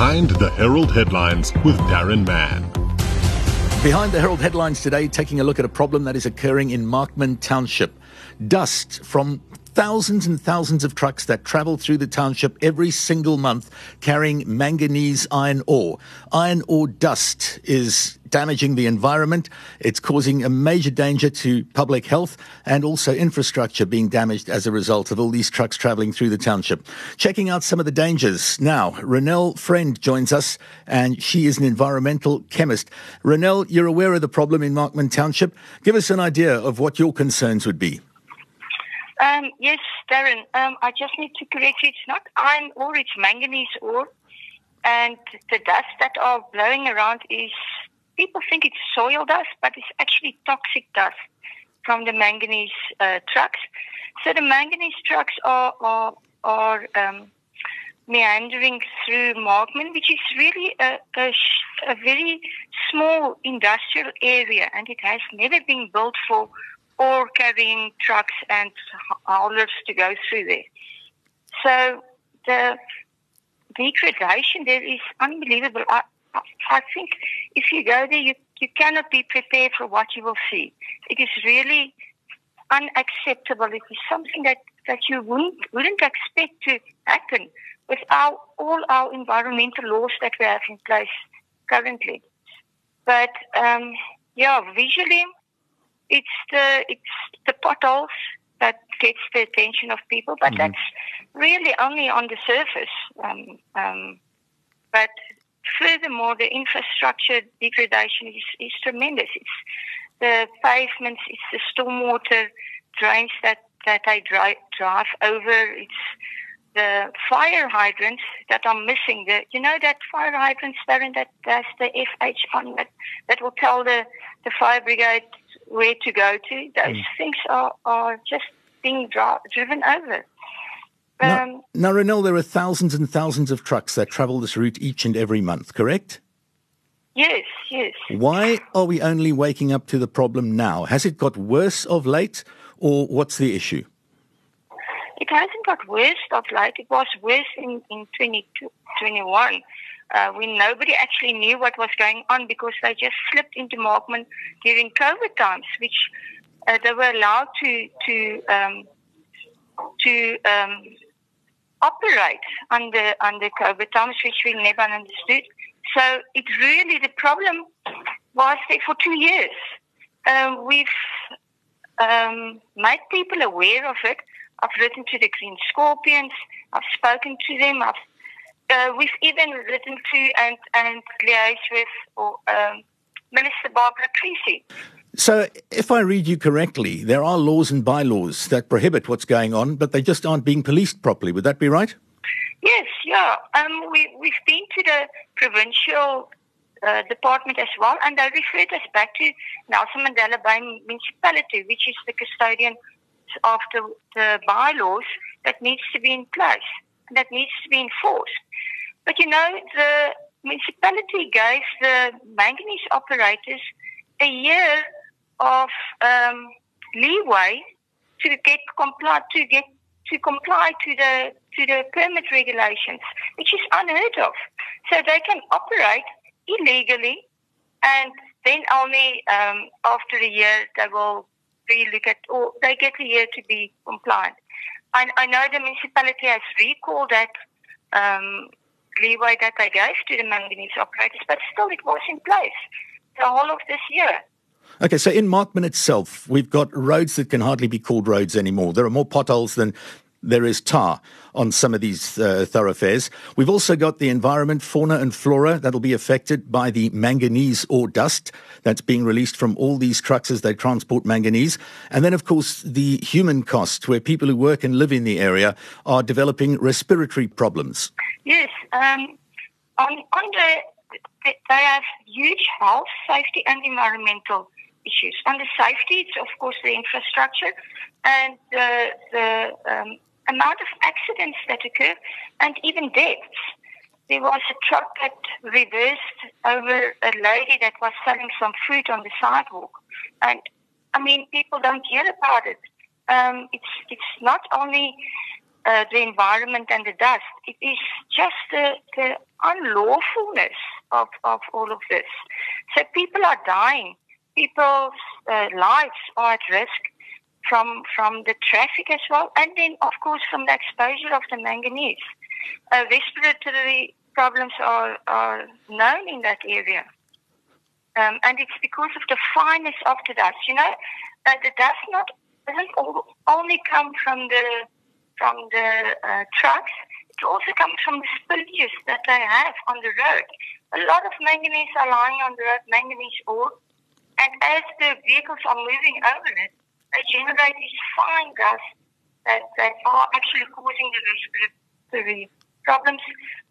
Behind the Herald headlines with Darren Mann. Behind the Herald headlines today, taking a look at a problem that is occurring in Markman Township. Dust from thousands and thousands of trucks that travel through the township every single month carrying manganese iron ore. Iron ore dust is damaging the environment. It's causing a major danger to public health and also infrastructure being damaged as a result of all these trucks traveling through the township. Checking out some of the dangers now, Renelle Friend joins us and she is an environmental chemist. Renelle, you're aware of the problem in Markman Township. Give us an idea of what your concerns would be. Um, yes, Darren. Um, I just need to correct you. It's not iron ore; it's manganese ore, and the dust that are blowing around is people think it's soil dust, but it's actually toxic dust from the manganese uh, trucks. So the manganese trucks are are, are um, meandering through Markman, which is really a, a, a very small industrial area, and it has never been built for or carrying trucks and haulers to go through there. So the degradation there is unbelievable. I, I think if you go there, you, you cannot be prepared for what you will see. It is really unacceptable. It is something that, that you wouldn't, wouldn't expect to happen without all our environmental laws that we have in place currently. But um, yeah, visually, it's the it's the potholes that gets the attention of people, but mm-hmm. that's really only on the surface. Um, um, but furthermore, the infrastructure degradation is, is tremendous. It's the pavements, it's the stormwater drains that that I drive, drive over. It's the fire hydrants that are missing. The you know that fire hydrant, Darren, that has the FH on that that will tell the the fire brigade where to go to. Those mm. things are, are just being dra- driven over. Um, now, now, Renelle, there are thousands and thousands of trucks that travel this route each and every month, correct? Yes, yes. Why are we only waking up to the problem now? Has it got worse of late, or what's the issue? It hasn't got worse of late. It was worse in, in 2021 uh, when nobody actually knew what was going on because they just slipped into Markman during COVID times, which uh, they were allowed to to um, to um, operate under under COVID times, which we never understood. So it really the problem was there for two years. Um, we've um, made people aware of it. I've written to the Green Scorpions. I've spoken to them. I've uh, we've even written to and, and liaised with or, um, Minister Barbara Creecy. So, if I read you correctly, there are laws and bylaws that prohibit what's going on, but they just aren't being policed properly. Would that be right? Yes, yeah. Um, we, we've been to the provincial uh, department as well, and they referred us back to Nelson Mandela Bay Municipality, which is the custodian of the, the bylaws that needs to be in place that needs to be enforced. But you know, the municipality gave the manganese operators a year of um, leeway to get comply to get to comply to the to the permit regulations, which is unheard of. So they can operate illegally, and then only um, after a year they will relook at or they get a year to be compliant. I, I know the municipality has recalled that um, leeway that they gave to the manganese operators, but still it was in place the whole of this year. Okay, so in Markman itself, we've got roads that can hardly be called roads anymore. There are more potholes than there is tar on some of these uh, thoroughfares. We've also got the environment, fauna and flora that'll be affected by the manganese ore dust that's being released from all these trucks as they transport manganese. And then, of course, the human cost, where people who work and live in the area are developing respiratory problems. Yes. Um, on, on the, they have huge health, safety, and environmental issues. Under safety, it's of course the infrastructure and the, the um, amount of accidents that occur and even deaths. There was a truck that reversed over a lady that was selling some fruit on the sidewalk. And I mean, people don't hear about it. Um, it's, it's not only uh, the environment and the dust. It is just the, the unlawfulness of, of all of this. So people are dying. People's uh, lives are at risk from from the traffic as well, and then of course from the exposure of the manganese. Uh, respiratory problems are, are known in that area. Um, and it's because of the fineness of the dust. You know, uh, the dust not doesn't only come from the from the uh, trucks. It also comes from the spillages that they have on the road. A lot of manganese are lying on the road, manganese ore, and as the vehicles are moving over it, they generate these fine dust that, that are actually causing the respiratory problems.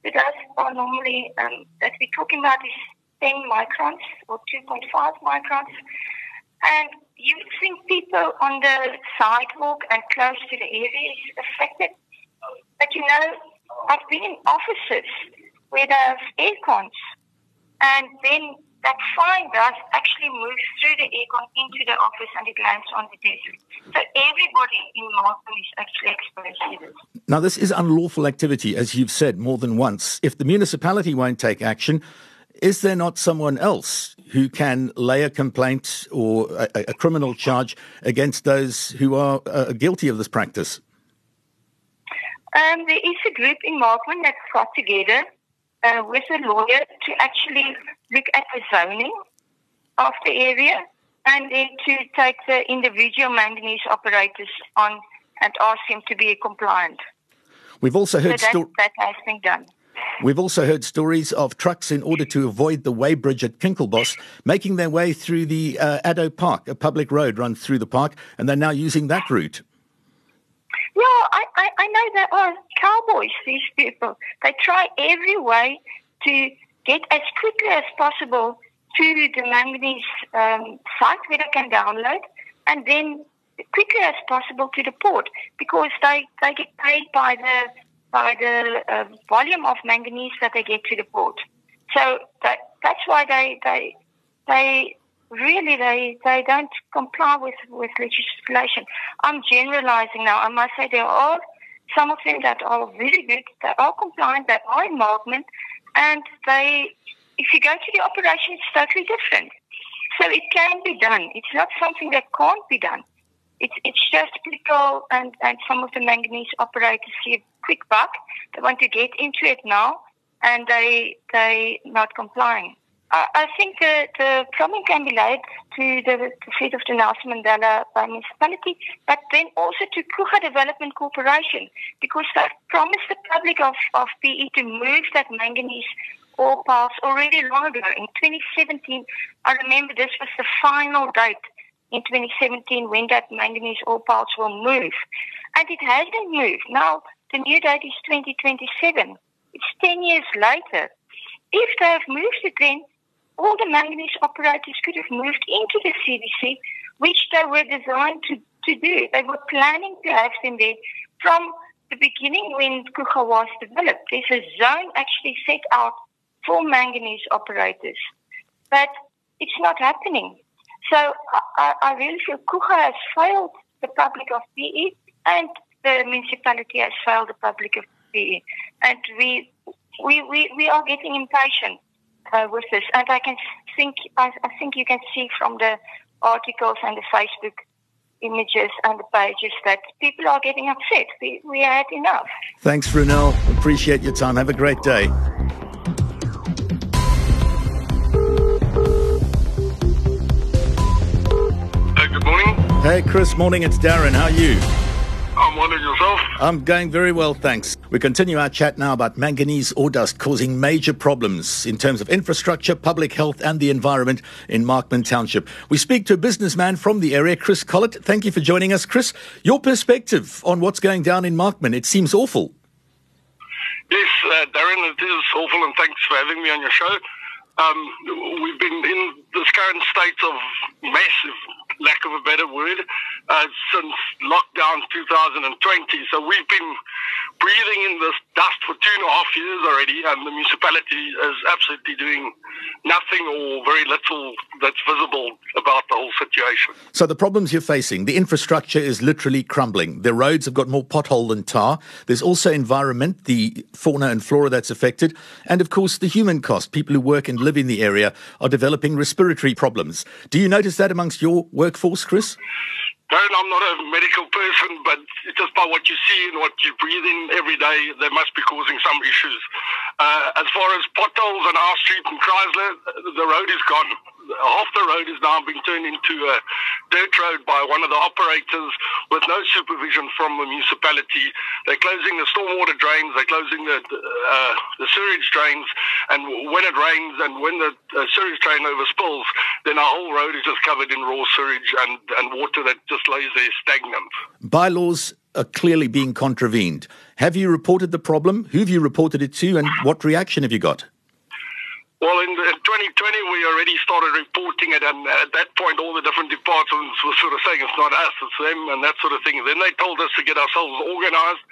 The dust are normally um, that we're talking about is 10 microns or 2.5 microns. And you think people on the sidewalk and close to the area is affected. But you know, I've been in offices where there's air cons and then that fine dust actually moves through the aircon into the office and it lands on the desk. So everybody in Markman is actually exposed to this. Now, this is unlawful activity, as you've said more than once. If the municipality won't take action, is there not someone else who can lay a complaint or a, a criminal charge against those who are uh, guilty of this practice? Um, there is a group in Markman that's got together uh, with a lawyer to actually look at the zoning of the area and then to take the individual manganese operators on and ask them to be compliant. We've also heard so that, sto- that has been done. We've also heard stories of trucks in order to avoid the weighbridge at Kinkelbos making their way through the uh, Addo Park, a public road run through the park, and they're now using that route. Yeah, I, I, I know they are cowboys, these people. They try every way to get as quickly as possible to the manganese um, site where they can download and then quickly as possible to the port because they, they get paid by the by the uh, volume of manganese that they get to the port. So that, that's why they, they, they really, they, they don't comply with, with legislation. I'm generalizing now. I must say there are some of them that are very good, that are compliant, that are in Markman, and they, if you go to the operation, it's totally different. So it can be done. It's not something that can't be done. It's, it's just people and, and some of the manganese operators see a quick buck. They want to get into it now, and they they not complying. I, think the, the problem can be laid to the, the of the Nelson Mandela municipality, but then also to Coega Development Corporation, because they promised the public of, of PE to move that manganese ore piles already long ago. In 2017, I remember this was the final date in 2017 when that manganese ore piles will move. And it hasn't moved. Now, the new date is 2027. It's 10 years later. If they have moved it then, all the manganese operators could have moved into the CDC, which they were designed to, to do. They were planning to have them there from the beginning when Coega was developed. There's a zone actually set out for manganese operators. But it's not happening. So I, I really feel Coega has failed the public of PE and the municipality has failed the public of PE. And we, we, we, we are getting impatient uh, with this. And I can think, I, I think you can see from the articles and the Facebook images and the pages that people are getting upset. We, we had enough. Thanks, Renelle. Appreciate your time. Have a great day. Hey, good morning. Hey, Chris. Morning. It's Darren. How are you? I'm yourself. I'm going very well, thanks. We continue our chat now about manganese ore dust causing major problems in terms of infrastructure, public health, and the environment in Markman Township. We speak to a businessman from the area, Chris Collett. Thank you for joining us, Chris. Your perspective on what's going down in Markman. It seems awful. Yes, uh, Darren, it is awful, and thanks for having me on your show. Um, we've been in this current state of massive lack of a better word, uh, since lockdown 2020. So we've been breathing in this dust for two and a half years already, and the municipality is absolutely doing nothing or very little that's visible about the whole situation. So the problems you're facing, the infrastructure is literally crumbling. The roads have got more pothole than tar. There's also environment, the fauna and flora that's affected, and of course the human cost. People who work and live in the area are developing respiratory problems. Do you notice that amongst your workforce, Chris? Darren, I'm not a medical person, but just by what you see and what you breathe in every day, they must be causing some issues. Uh, as far as potholes on our street in Chrysler, the road is gone half the road is now being turned into a dirt road by one of the operators with no supervision from the municipality. They're closing the stormwater drains, they're closing the uh, the sewage drains, and when it rains and when the uh, sewage drain overspills, then our whole road is just covered in raw sewage and, and water that just lays there stagnant. Bylaws are clearly being contravened. Have you reported the problem? Who have you reported it to, and what reaction have you got? Well, in, in 2020, we already started reporting it, and at that point, all the different departments were sort of saying it's not us, it's them, and that sort of thing. Then they told us to get ourselves organized.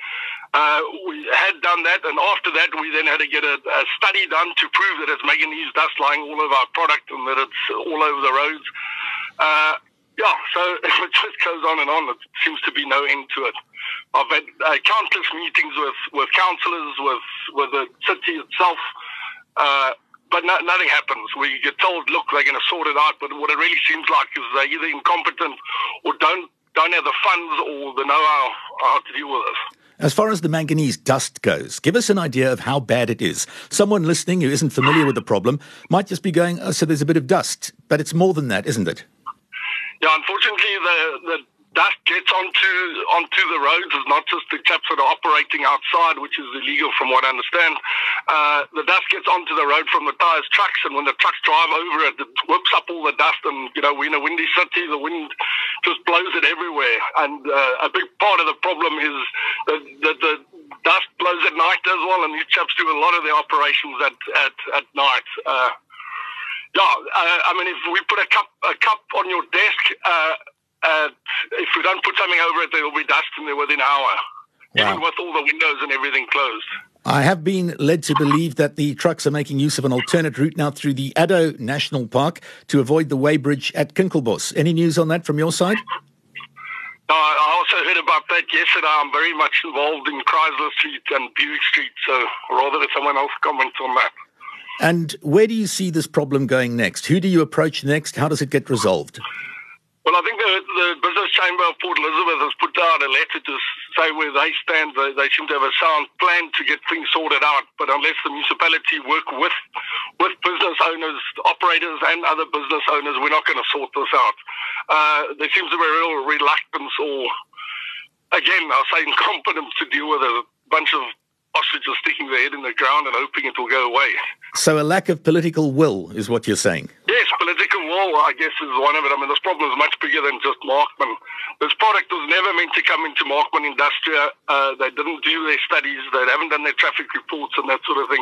Uh, we had done that, and after that, we then had to get a, a study done to prove that it's manganese dust lying all over our product and that it's all over the roads. Uh, yeah, so it just goes on and on. It seems to be no end to it. I've had uh, countless meetings with, with councillors, with, with the city itself. Uh, but no, nothing happens. We get told, look, they're going to sort it out, but what it really seems like is they're either incompetent or don't don't have the funds or the know-how how to deal with this. As far as the manganese dust goes, give us an idea of how bad it is. Someone listening who isn't familiar with the problem might just be going, oh, so there's a bit of dust, but it's more than that, isn't it? Yeah, unfortunately, the, the dust gets onto onto the roads is not just the chaps that are operating outside, which is illegal from what I understand. Uh, the dust gets onto the road from the tires, trucks, and when the trucks drive over it, it whips up all the dust. And you know, we're in a windy city; the wind just blows it everywhere. And uh, a big part of the problem is that the, the dust blows at night as well, and these chaps do a lot of their operations at at, at night. Uh, yeah, uh, I mean, if we put a cup a cup on your desk, if we don't put something over it, there will be dust in there within an hour, wow. even with all the windows and everything closed. I have been led to believe that the trucks are making use of an alternate route now through the Addo National Park to avoid the weighbridge at Kinkelbos. Any news on that from your side? No, I also heard about that yesterday. I'm very much involved in Chrysler Street and Buick Street, so rather let someone else comment on that. And where do you see this problem going next? Who do you approach next? How does it get resolved? Well, I think the, the Business Chamber of Port Elizabeth has put out a letter to say where they stand. They, they seem to have a sound plan to get things sorted out. But unless the municipality work with with business owners, operators, and other business owners, we're not going to sort this out. Uh, there seems to be a real reluctance, or again, I'll say incompetence to deal with a bunch of ostriches sticking their head in the ground and hoping it will go away. So a lack of political will is what you're saying. Yes, political will, I guess, is one of it. I mean, this problem is much bigger than just Markman. This product was never meant to come into Markman Industria. Uh, they didn't do their studies. They haven't done their traffic reports and that sort of thing.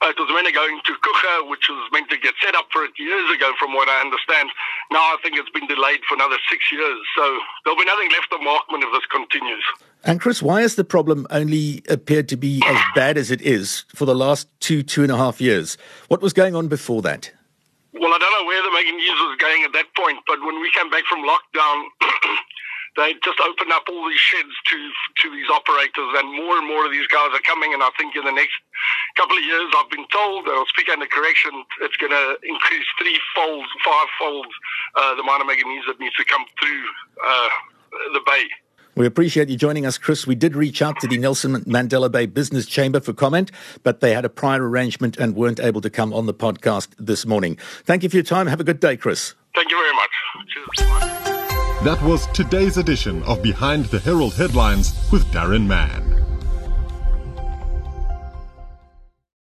Uh, it was meant to go into Coega, which was meant to get set up for it years ago, from what I understand. Now I think it's been delayed for another six years. So there'll be nothing left of Markman if this continues. And Chris, why has the problem only appeared to be as bad as it is for the last two, two and a half years? What was going on before that? Well, I don't know where the manganese was going at that point, but when we came back from lockdown, they just opened up all these sheds to to these operators, and more and more of these guys are coming. And I think in the next couple of years, I've been told, and I'll speak under correction, it's going to increase threefold, fivefold uh, the amount of manganese that needs to come through uh, the bay. We appreciate you joining us, Chris. We did reach out to the Nelson Mandela Bay Business Chamber for comment, but they had a prior arrangement and weren't able to come on the podcast this morning. Thank you for your time. Have a good day, Chris. Thank you very much. Cheers. That was today's edition of Behind the Herald Headlines with Darren Mann.